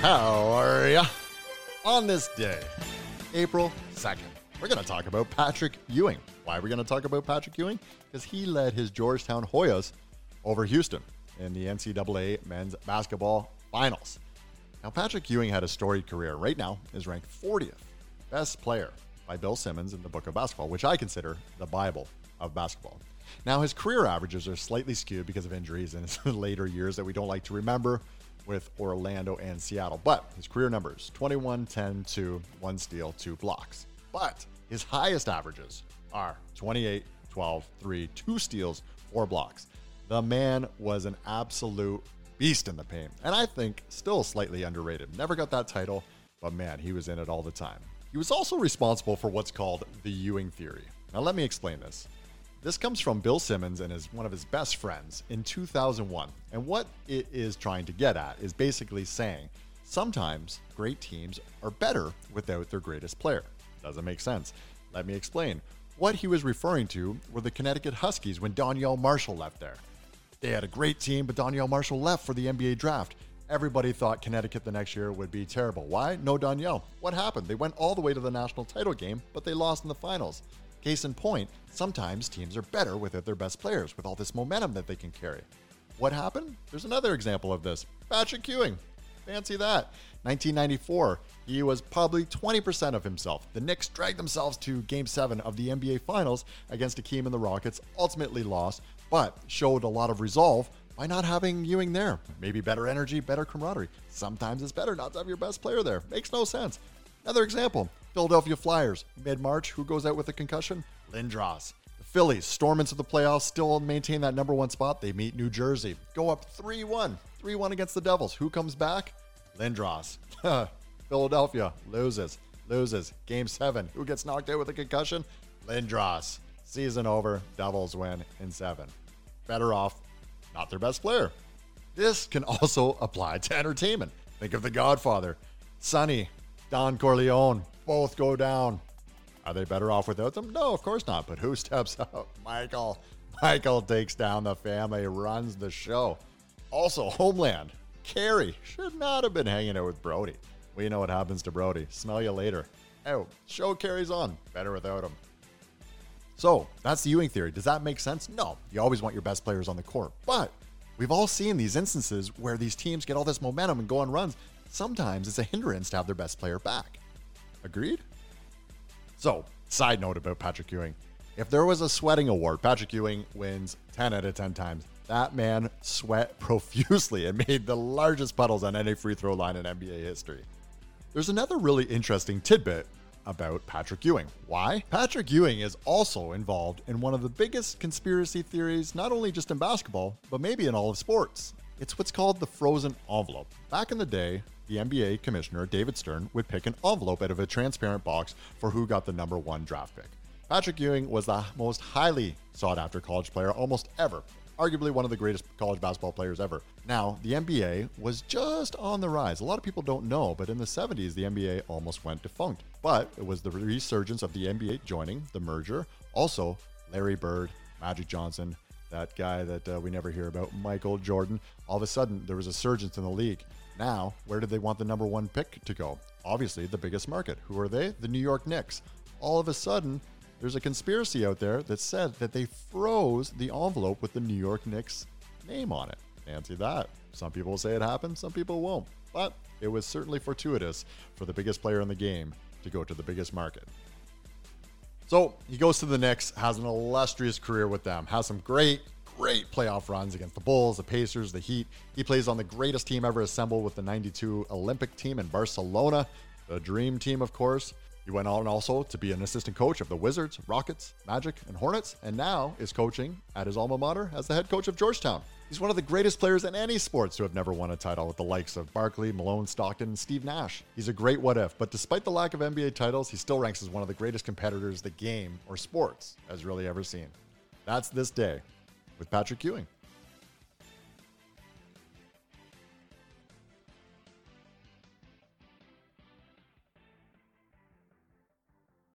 How are ya? On this day, April 2nd, we're going to talk about Patrick Ewing. Why are we going to talk about Patrick Ewing? Because he led his Georgetown Hoyas over Houston in the NCAA men's basketball finals. Now, Patrick Ewing had a storied career. Right now is ranked 40th best player by Bill Simmons in the book of basketball, which I consider the Bible of basketball. Now, his career averages are slightly skewed because of injuries in his later years that we don't like to remember with Orlando and Seattle. But his career numbers 21, 10, 2, 1 steal, 2 blocks. But his highest averages are 28, 12, 3, 2 steals, 4 blocks. The man was an absolute beast in the paint, and I think still slightly underrated. Never got that title, but man, he was in it all the time. He was also responsible for what's called the Ewing theory. Now, let me explain this. This comes from Bill Simmons and is one of his best friends in 2001. And what it is trying to get at is basically saying sometimes great teams are better without their greatest player. Doesn't make sense. Let me explain. What he was referring to were the Connecticut Huskies when Donyell Marshall left there. They had a great team, but Donyell Marshall left for the NBA draft. Everybody thought Connecticut the next year would be terrible. Why? No Donyell. What happened? They went all the way to the national title game, but they lost in the finals. Case in point, sometimes teams are better without their best players, with all this momentum that they can carry. What happened? There's another example of this. Patrick Ewing. Fancy that. 1994, he was probably 20% of himself. The Knicks dragged themselves to Game 7 of the NBA Finals against Akeem and the Rockets, ultimately lost, but showed a lot of resolve by not having Ewing there. Maybe better energy, better camaraderie. Sometimes it's better not to have your best player there. Makes no sense. Another example Philadelphia Flyers, mid March, who goes out with a concussion? Lindros. The Phillies storm into the playoffs, still maintain that number one spot. They meet New Jersey, go up 3 1. 3 1 against the Devils. Who comes back? Lindros. Philadelphia loses, loses. Game seven. Who gets knocked out with a concussion? Lindros. Season over. Devils win in seven. Better off, not their best player. This can also apply to entertainment. Think of The Godfather. Sonny, Don Corleone, both go down. Are they better off without them? No, of course not. But who steps up? Michael. Michael takes down the family, runs the show. Also, Homeland. Carrie should not have been hanging out with Brody. We know what happens to Brody. Smell you later. Oh, show carries on. Better without him. So that's the Ewing theory. Does that make sense? No. You always want your best players on the court. But we've all seen these instances where these teams get all this momentum and go on runs. Sometimes it's a hindrance to have their best player back. Agreed? So, side note about Patrick Ewing. If there was a sweating award, Patrick Ewing wins 10 out of 10 times. That man sweat profusely and made the largest puddles on any free throw line in NBA history. There's another really interesting tidbit about Patrick Ewing. Why? Patrick Ewing is also involved in one of the biggest conspiracy theories, not only just in basketball, but maybe in all of sports. It's what's called the frozen envelope. Back in the day, the NBA commissioner, David Stern, would pick an envelope out of a transparent box for who got the number one draft pick. Patrick Ewing was the most highly sought after college player almost ever, arguably one of the greatest college basketball players ever. Now, the NBA was just on the rise. A lot of people don't know, but in the 70s, the NBA almost went defunct. But it was the resurgence of the NBA joining the merger. Also, Larry Bird, Magic Johnson, that guy that uh, we never hear about, Michael Jordan. All of a sudden, there was a surgence in the league. Now, where did they want the number one pick to go? Obviously, the biggest market. Who are they? The New York Knicks. All of a sudden, there's a conspiracy out there that said that they froze the envelope with the New York Knicks name on it. Fancy that. Some people say it happened, some people won't. But it was certainly fortuitous for the biggest player in the game to go to the biggest market. So he goes to the Knicks, has an illustrious career with them, has some great, great playoff runs against the Bulls, the Pacers, the Heat. He plays on the greatest team ever assembled with the 92 Olympic team in Barcelona, the Dream Team, of course. He went on also to be an assistant coach of the Wizards, Rockets, Magic, and Hornets, and now is coaching at his alma mater as the head coach of Georgetown. He's one of the greatest players in any sports to have never won a title with the likes of Barkley, Malone, Stockton, and Steve Nash. He's a great what if, but despite the lack of NBA titles, he still ranks as one of the greatest competitors the game or sports has really ever seen. That's this day with Patrick Ewing.